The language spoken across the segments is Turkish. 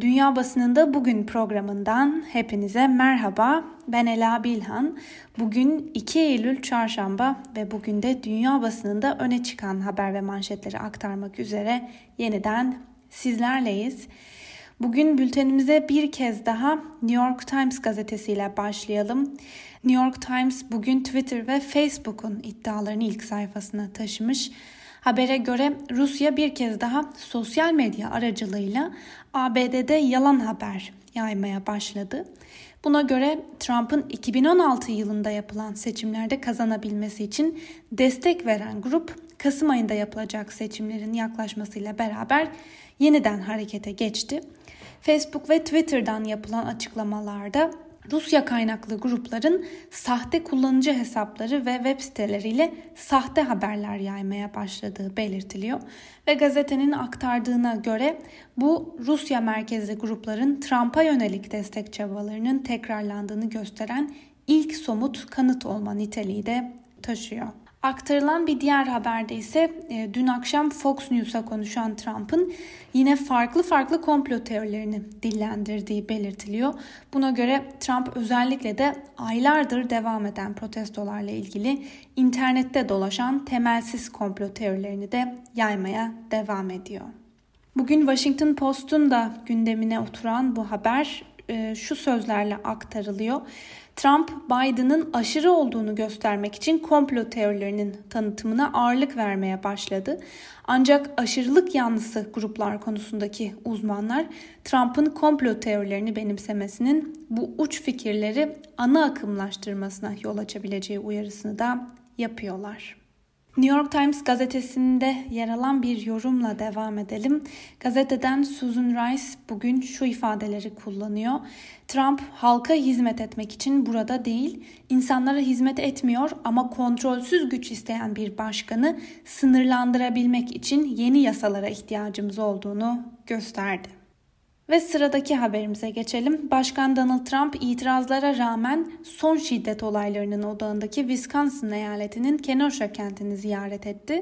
Dünya Basınında Bugün programından hepinize merhaba. Ben Ela Bilhan. Bugün 2 Eylül Çarşamba ve bugün de dünya basınında öne çıkan haber ve manşetleri aktarmak üzere yeniden sizlerleyiz. Bugün bültenimize bir kez daha New York Times gazetesiyle başlayalım. New York Times bugün Twitter ve Facebook'un iddialarını ilk sayfasına taşımış. Habere göre Rusya bir kez daha sosyal medya aracılığıyla ABD'de yalan haber yaymaya başladı. Buna göre Trump'ın 2016 yılında yapılan seçimlerde kazanabilmesi için destek veren grup Kasım ayında yapılacak seçimlerin yaklaşmasıyla beraber yeniden harekete geçti. Facebook ve Twitter'dan yapılan açıklamalarda Rusya kaynaklı grupların sahte kullanıcı hesapları ve web siteleriyle sahte haberler yaymaya başladığı belirtiliyor ve gazetenin aktardığına göre bu Rusya merkezli grupların Trump'a yönelik destek çabalarının tekrarlandığını gösteren ilk somut kanıt olma niteliği de taşıyor. Aktarılan bir diğer haberde ise e, dün akşam Fox News'a konuşan Trump'ın yine farklı farklı komplo teorilerini dillendirdiği belirtiliyor. Buna göre Trump özellikle de aylardır devam eden protestolarla ilgili internette dolaşan temelsiz komplo teorilerini de yaymaya devam ediyor. Bugün Washington Post'un da gündemine oturan bu haber e, şu sözlerle aktarılıyor. Trump, Biden'ın aşırı olduğunu göstermek için komplo teorilerinin tanıtımına ağırlık vermeye başladı. Ancak aşırılık yanlısı gruplar konusundaki uzmanlar Trump'ın komplo teorilerini benimsemesinin bu uç fikirleri ana akımlaştırmasına yol açabileceği uyarısını da yapıyorlar. New York Times gazetesinde yer alan bir yorumla devam edelim. Gazeteden Susan Rice bugün şu ifadeleri kullanıyor. Trump halka hizmet etmek için burada değil, insanlara hizmet etmiyor ama kontrolsüz güç isteyen bir başkanı sınırlandırabilmek için yeni yasalara ihtiyacımız olduğunu gösterdi. Ve sıradaki haberimize geçelim. Başkan Donald Trump itirazlara rağmen son şiddet olaylarının odağındaki Wisconsin eyaletinin Kenosha kentini ziyaret etti.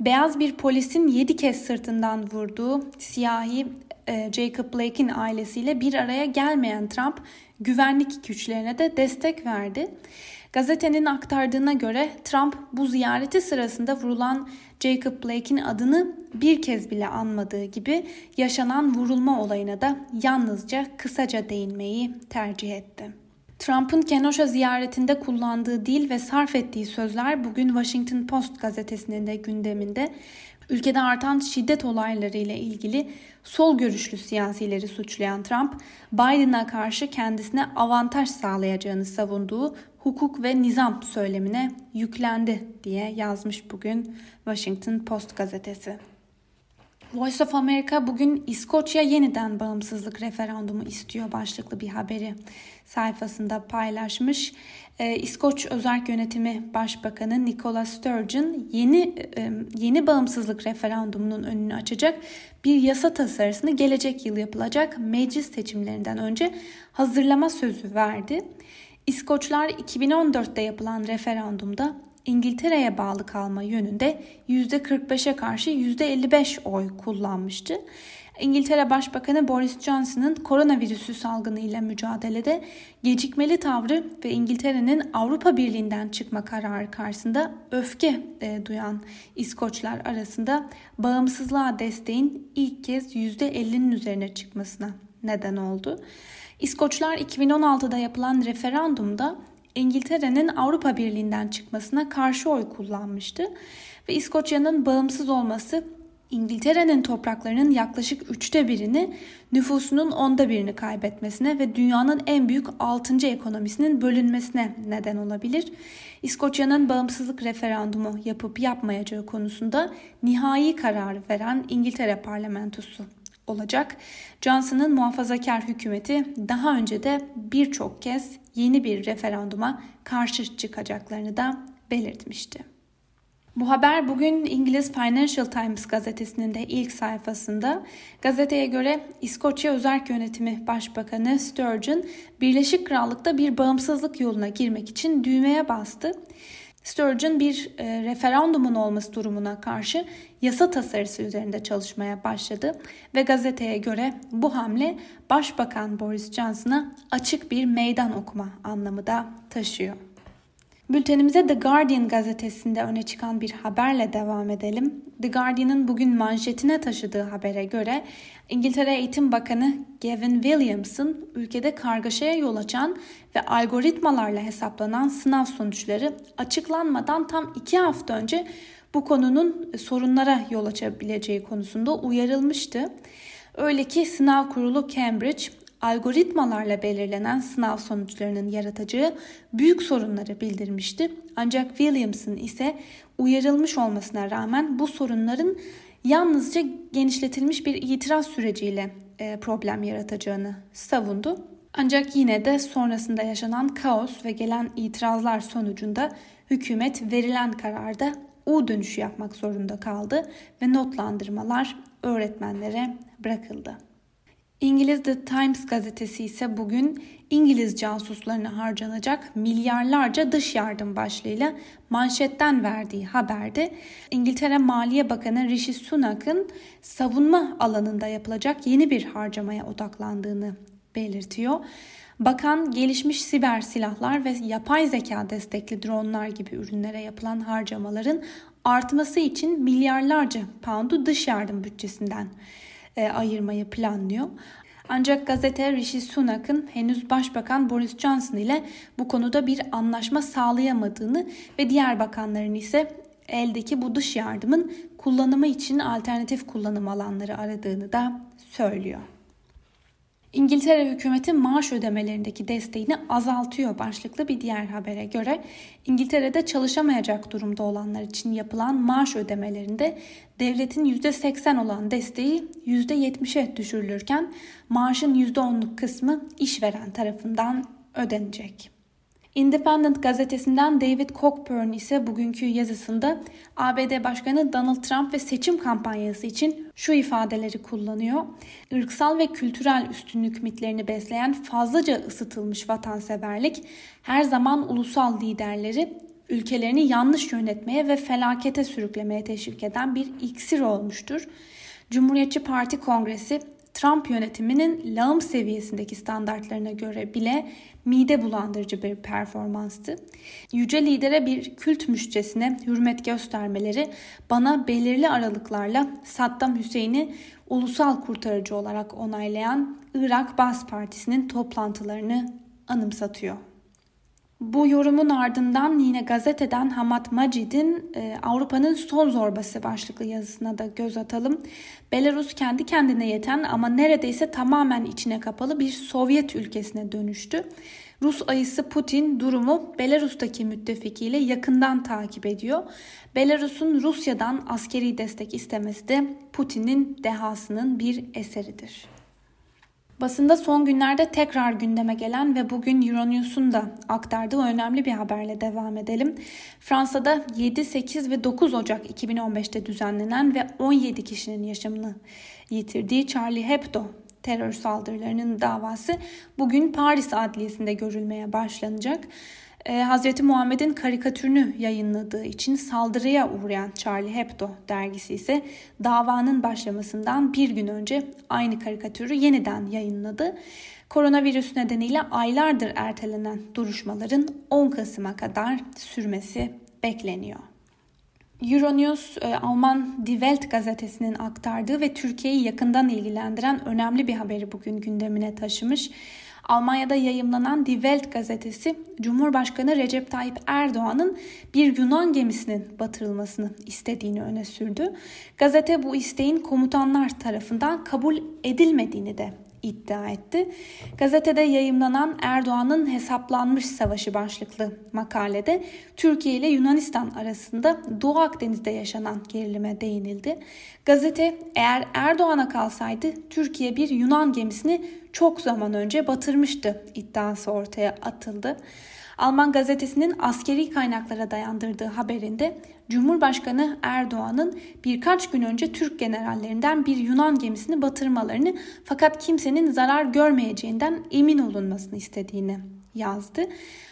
Beyaz bir polisin 7 kez sırtından vurduğu siyahi e, Jacob Blake'in ailesiyle bir araya gelmeyen Trump güvenlik güçlerine de destek verdi. Gazetenin aktardığına göre Trump bu ziyareti sırasında vurulan Jacob Blake'in adını bir kez bile anmadığı gibi yaşanan vurulma olayına da yalnızca kısaca değinmeyi tercih etti. Trump'ın Kenosha ziyaretinde kullandığı dil ve sarf ettiği sözler bugün Washington Post gazetesinin de gündeminde. Ülkede artan şiddet olayları ile ilgili sol görüşlü siyasileri suçlayan Trump, Biden'a karşı kendisine avantaj sağlayacağını savunduğu hukuk ve nizam söylemine yüklendi diye yazmış bugün Washington Post gazetesi. Voice of America bugün İskoçya yeniden bağımsızlık referandumu istiyor başlıklı bir haberi sayfasında paylaşmış. Ee, İskoç Özerk Yönetimi Başbakanı Nicola Sturgeon yeni e, yeni bağımsızlık referandumunun önünü açacak bir yasa tasarısını gelecek yıl yapılacak meclis seçimlerinden önce hazırlama sözü verdi. İskoçlar 2014'te yapılan referandumda İngiltere'ye bağlı kalma yönünde %45'e karşı %55 oy kullanmıştı. İngiltere Başbakanı Boris Johnson'ın koronavirüsü salgınıyla mücadelede gecikmeli tavrı ve İngiltere'nin Avrupa Birliği'nden çıkma kararı karşısında öfke e, duyan İskoçlar arasında bağımsızlığa desteğin ilk kez %50'nin üzerine çıkmasına neden oldu. İskoçlar 2016'da yapılan referandumda İngiltere'nin Avrupa Birliği'nden çıkmasına karşı oy kullanmıştı ve İskoçya'nın bağımsız olması İngiltere'nin topraklarının yaklaşık üçte birini, nüfusunun onda birini kaybetmesine ve dünyanın en büyük altıncı ekonomisinin bölünmesine neden olabilir. İskoçya'nın bağımsızlık referandumu yapıp yapmayacağı konusunda nihai kararı veren İngiltere parlamentosu olacak. Johnson'ın muhafazakar hükümeti daha önce de birçok kez yeni bir referanduma karşı çıkacaklarını da belirtmişti. Bu haber bugün İngiliz Financial Times gazetesinin de ilk sayfasında. Gazeteye göre İskoçya Özerk Yönetimi Başbakanı Sturgeon, Birleşik Krallık'ta bir bağımsızlık yoluna girmek için düğmeye bastı. Sturgeon bir e, referandumun olması durumuna karşı yasa tasarısı üzerinde çalışmaya başladı ve gazeteye göre bu hamle Başbakan Boris Johnson'a açık bir meydan okuma anlamı da taşıyor. Bültenimize The Guardian gazetesinde öne çıkan bir haberle devam edelim. The Guardian'ın bugün manşetine taşıdığı habere göre İngiltere Eğitim Bakanı Gavin Williamson ülkede kargaşaya yol açan ve algoritmalarla hesaplanan sınav sonuçları açıklanmadan tam iki hafta önce bu konunun sorunlara yol açabileceği konusunda uyarılmıştı. Öyle ki sınav kurulu Cambridge algoritmalarla belirlenen sınav sonuçlarının yaratacağı büyük sorunları bildirmişti. Ancak Williamson ise uyarılmış olmasına rağmen bu sorunların yalnızca genişletilmiş bir itiraz süreciyle e, problem yaratacağını savundu. Ancak yine de sonrasında yaşanan kaos ve gelen itirazlar sonucunda hükümet verilen kararda U dönüşü yapmak zorunda kaldı ve notlandırmalar öğretmenlere bırakıldı. İngiliz The Times gazetesi ise bugün İngiliz casuslarına harcanacak milyarlarca dış yardım başlığıyla manşetten verdiği haberde İngiltere Maliye Bakanı Rishi Sunak'ın savunma alanında yapılacak yeni bir harcamaya odaklandığını belirtiyor. Bakan gelişmiş siber silahlar ve yapay zeka destekli dronlar gibi ürünlere yapılan harcamaların artması için milyarlarca poundu dış yardım bütçesinden e, ayırmayı planlıyor. Ancak gazete Rishi Sunak'ın henüz Başbakan Boris Johnson ile bu konuda bir anlaşma sağlayamadığını ve diğer bakanların ise eldeki bu dış yardımın kullanımı için alternatif kullanım alanları aradığını da söylüyor. İngiltere hükümeti maaş ödemelerindeki desteğini azaltıyor başlıklı bir diğer habere göre İngiltere'de çalışamayacak durumda olanlar için yapılan maaş ödemelerinde devletin %80 olan desteği %70'e düşürülürken maaşın %10'luk kısmı işveren tarafından ödenecek. Independent gazetesinden David Cockburn ise bugünkü yazısında ABD Başkanı Donald Trump ve seçim kampanyası için şu ifadeleri kullanıyor. Irksal ve kültürel üstünlük mitlerini besleyen fazlaca ısıtılmış vatanseverlik her zaman ulusal liderleri ülkelerini yanlış yönetmeye ve felakete sürüklemeye teşvik eden bir iksir olmuştur. Cumhuriyetçi Parti Kongresi Trump yönetiminin lağım seviyesindeki standartlarına göre bile mide bulandırıcı bir performanstı. Yüce lidere bir kült müşçesine hürmet göstermeleri bana belirli aralıklarla Saddam Hüseyin'i ulusal kurtarıcı olarak onaylayan Irak Bas Partisi'nin toplantılarını anımsatıyor. Bu yorumun ardından yine gazeteden Hamad Macid'in e, Avrupa'nın son zorbası başlıklı yazısına da göz atalım. Belarus kendi kendine yeten ama neredeyse tamamen içine kapalı bir Sovyet ülkesine dönüştü. Rus ayısı Putin durumu Belarus'taki müttefikiyle yakından takip ediyor. Belarus'un Rusya'dan askeri destek istemesi de Putin'in dehasının bir eseridir. Basında son günlerde tekrar gündeme gelen ve bugün Euronews'un da aktardığı önemli bir haberle devam edelim. Fransa'da 7, 8 ve 9 Ocak 2015'te düzenlenen ve 17 kişinin yaşamını yitirdiği Charlie Hebdo terör saldırılarının davası bugün Paris Adliyesi'nde görülmeye başlanacak e, Hazreti Muhammed'in karikatürünü yayınladığı için saldırıya uğrayan Charlie Hebdo dergisi ise davanın başlamasından bir gün önce aynı karikatürü yeniden yayınladı. Koronavirüs nedeniyle aylardır ertelenen duruşmaların 10 Kasım'a kadar sürmesi bekleniyor. Euronews, e, Alman Die Welt gazetesinin aktardığı ve Türkiye'yi yakından ilgilendiren önemli bir haberi bugün gündemine taşımış. Almanya'da yayımlanan Die Welt gazetesi Cumhurbaşkanı Recep Tayyip Erdoğan'ın bir Yunan gemisinin batırılmasını istediğini öne sürdü. Gazete bu isteğin komutanlar tarafından kabul edilmediğini de iddia etti. Gazetede yayımlanan Erdoğan'ın hesaplanmış savaşı başlıklı makalede Türkiye ile Yunanistan arasında Doğu Akdeniz'de yaşanan gerilime değinildi. Gazete eğer Erdoğan'a kalsaydı Türkiye bir Yunan gemisini çok zaman önce batırmıştı iddiası ortaya atıldı. Alman gazetesinin askeri kaynaklara dayandırdığı haberinde Cumhurbaşkanı Erdoğan'ın birkaç gün önce Türk generallerinden bir Yunan gemisini batırmalarını fakat kimsenin zarar görmeyeceğinden emin olunmasını istediğini yazdı.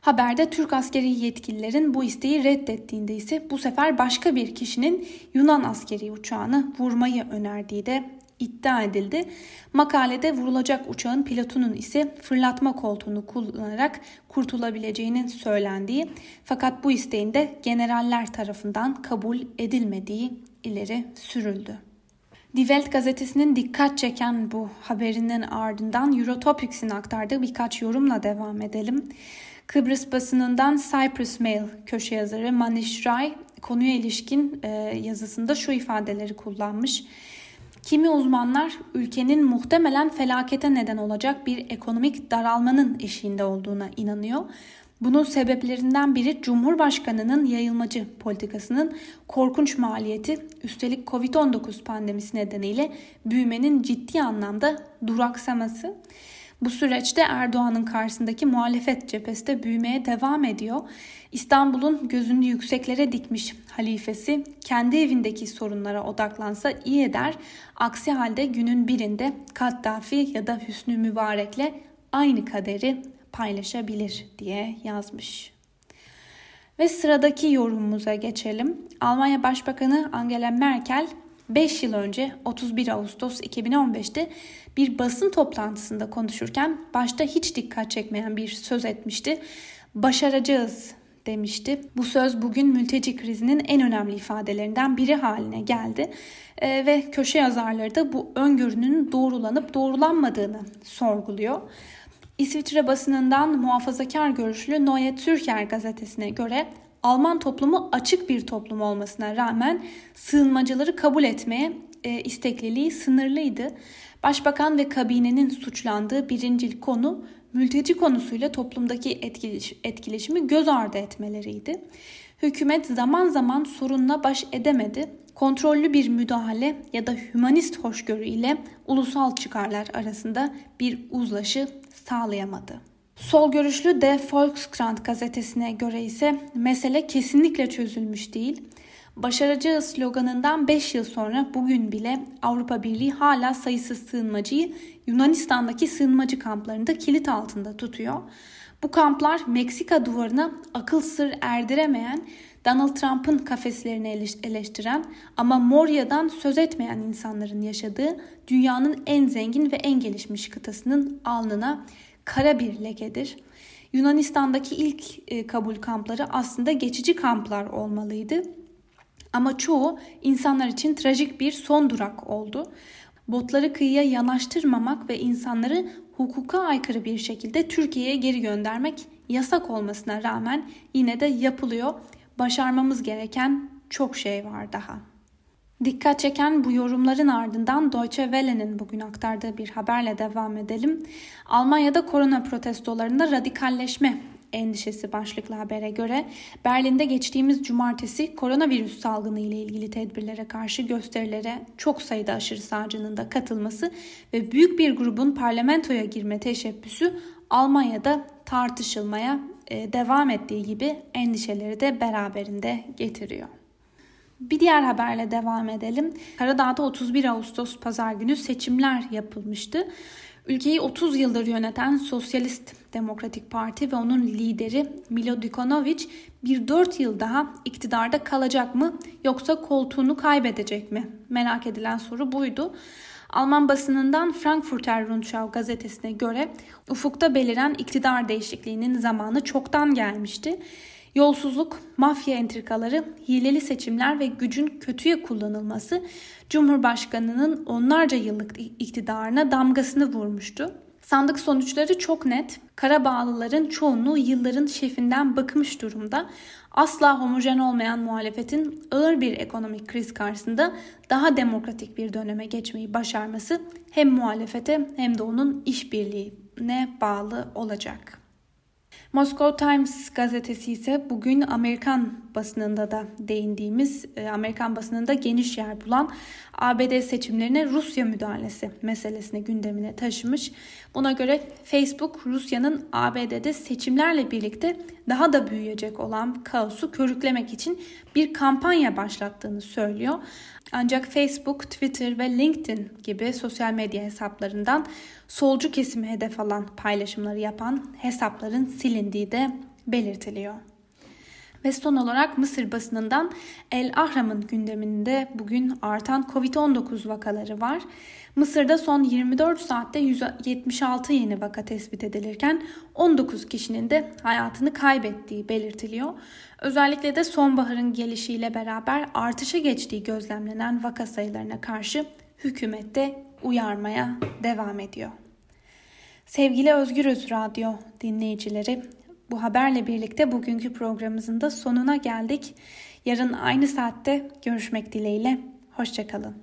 Haberde Türk askeri yetkililerin bu isteği reddettiğinde ise bu sefer başka bir kişinin Yunan askeri uçağını vurmayı önerdiği de iddia edildi. Makalede vurulacak uçağın pilotunun ise fırlatma koltuğunu kullanarak kurtulabileceğinin söylendiği fakat bu isteğin de generaller tarafından kabul edilmediği ileri sürüldü. Die Welt gazetesinin dikkat çeken bu haberinin ardından Eurotopics'in aktardığı birkaç yorumla devam edelim. Kıbrıs basınından Cyprus Mail köşe yazarı Manish Ray konuya ilişkin e, yazısında şu ifadeleri kullanmış. Kimi uzmanlar ülkenin muhtemelen felakete neden olacak bir ekonomik daralmanın eşiğinde olduğuna inanıyor. Bunun sebeplerinden biri Cumhurbaşkanı'nın yayılmacı politikasının korkunç maliyeti, üstelik Covid-19 pandemisi nedeniyle büyümenin ciddi anlamda duraksaması. Bu süreçte Erdoğan'ın karşısındaki muhalefet cephesi de büyümeye devam ediyor. İstanbul'un gözünü yükseklere dikmiş halifesi kendi evindeki sorunlara odaklansa iyi eder. Aksi halde günün birinde Kaddafi ya da Hüsnü Mübarek'le aynı kaderi paylaşabilir diye yazmış. Ve sıradaki yorumumuza geçelim. Almanya Başbakanı Angela Merkel 5 yıl önce 31 Ağustos 2015'te bir basın toplantısında konuşurken başta hiç dikkat çekmeyen bir söz etmişti. Başaracağız demişti. Bu söz bugün mülteci krizinin en önemli ifadelerinden biri haline geldi. E, ve köşe yazarları da bu öngörünün doğrulanıp doğrulanmadığını sorguluyor. İsviçre basınından muhafazakar görüşlü Neue Türker gazetesine göre Alman toplumu açık bir toplum olmasına rağmen sığınmacıları kabul etmeye e, istekliliği sınırlıydı. Başbakan ve kabinenin suçlandığı birincil konu mülteci konusuyla toplumdaki etkileş, etkileşimi göz ardı etmeleriydi. Hükümet zaman zaman sorunla baş edemedi. Kontrollü bir müdahale ya da hümanist hoşgörü ile ulusal çıkarlar arasında bir uzlaşı sağlayamadı. Sol görüşlü De Volkskrant gazetesine göre ise mesele kesinlikle çözülmüş değil. Başaracağı sloganından 5 yıl sonra bugün bile Avrupa Birliği hala sayısız sığınmacıyı Yunanistan'daki sığınmacı kamplarında kilit altında tutuyor. Bu kamplar Meksika duvarına akıl sır erdiremeyen, Donald Trump'ın kafeslerini eleştiren ama Moria'dan söz etmeyen insanların yaşadığı dünyanın en zengin ve en gelişmiş kıtasının alnına kara bir lekedir. Yunanistan'daki ilk e, kabul kampları aslında geçici kamplar olmalıydı. Ama çoğu insanlar için trajik bir son durak oldu. Botları kıyıya yanaştırmamak ve insanları hukuka aykırı bir şekilde Türkiye'ye geri göndermek yasak olmasına rağmen yine de yapılıyor. Başarmamız gereken çok şey var daha. Dikkat çeken bu yorumların ardından Deutsche Welle'nin bugün aktardığı bir haberle devam edelim. Almanya'da korona protestolarında radikalleşme endişesi başlıklı habere göre Berlin'de geçtiğimiz cumartesi koronavirüs salgını ile ilgili tedbirlere karşı gösterilere çok sayıda aşırı sağcının da katılması ve büyük bir grubun parlamentoya girme teşebbüsü Almanya'da tartışılmaya e, devam ettiği gibi endişeleri de beraberinde getiriyor. Bir diğer haberle devam edelim. Karadağ'da 31 Ağustos pazar günü seçimler yapılmıştı. Ülkeyi 30 yıldır yöneten Sosyalist Demokratik Parti ve onun lideri Milo Dukanovic bir 4 yıl daha iktidarda kalacak mı yoksa koltuğunu kaybedecek mi? Merak edilen soru buydu. Alman basınından Frankfurter Rundschau gazetesine göre ufukta beliren iktidar değişikliğinin zamanı çoktan gelmişti. Yolsuzluk, mafya entrikaları, hileli seçimler ve gücün kötüye kullanılması Cumhurbaşkanının onlarca yıllık iktidarına damgasını vurmuştu. Sandık sonuçları çok net. Karabağlıların çoğunluğu yılların şefinden bıkmış durumda. Asla homojen olmayan muhalefetin ağır bir ekonomik kriz karşısında daha demokratik bir döneme geçmeyi başarması hem muhalefete hem de onun işbirliğine bağlı olacak. Moscow Times gazetesi ise bugün Amerikan basınında da değindiğimiz, e, Amerikan basınında geniş yer bulan ABD seçimlerine Rusya müdahalesi meselesini gündemine taşımış. Buna göre Facebook Rusya'nın ABD'de seçimlerle birlikte daha da büyüyecek olan kaosu körüklemek için bir kampanya başlattığını söylüyor. Ancak Facebook, Twitter ve LinkedIn gibi sosyal medya hesaplarından solcu kesimi hedef alan paylaşımları yapan hesapların silindiği de belirtiliyor. Ve son olarak Mısır basınından El Ahram'ın gündeminde bugün artan Covid-19 vakaları var. Mısır'da son 24 saatte 176 yeni vaka tespit edilirken 19 kişinin de hayatını kaybettiği belirtiliyor. Özellikle de sonbaharın gelişiyle beraber artışa geçtiği gözlemlenen vaka sayılarına karşı hükümette uyarmaya devam ediyor. Sevgili Özgür Öz Radyo dinleyicileri, bu haberle birlikte bugünkü programımızın da sonuna geldik. Yarın aynı saatte görüşmek dileğiyle. Hoşçakalın.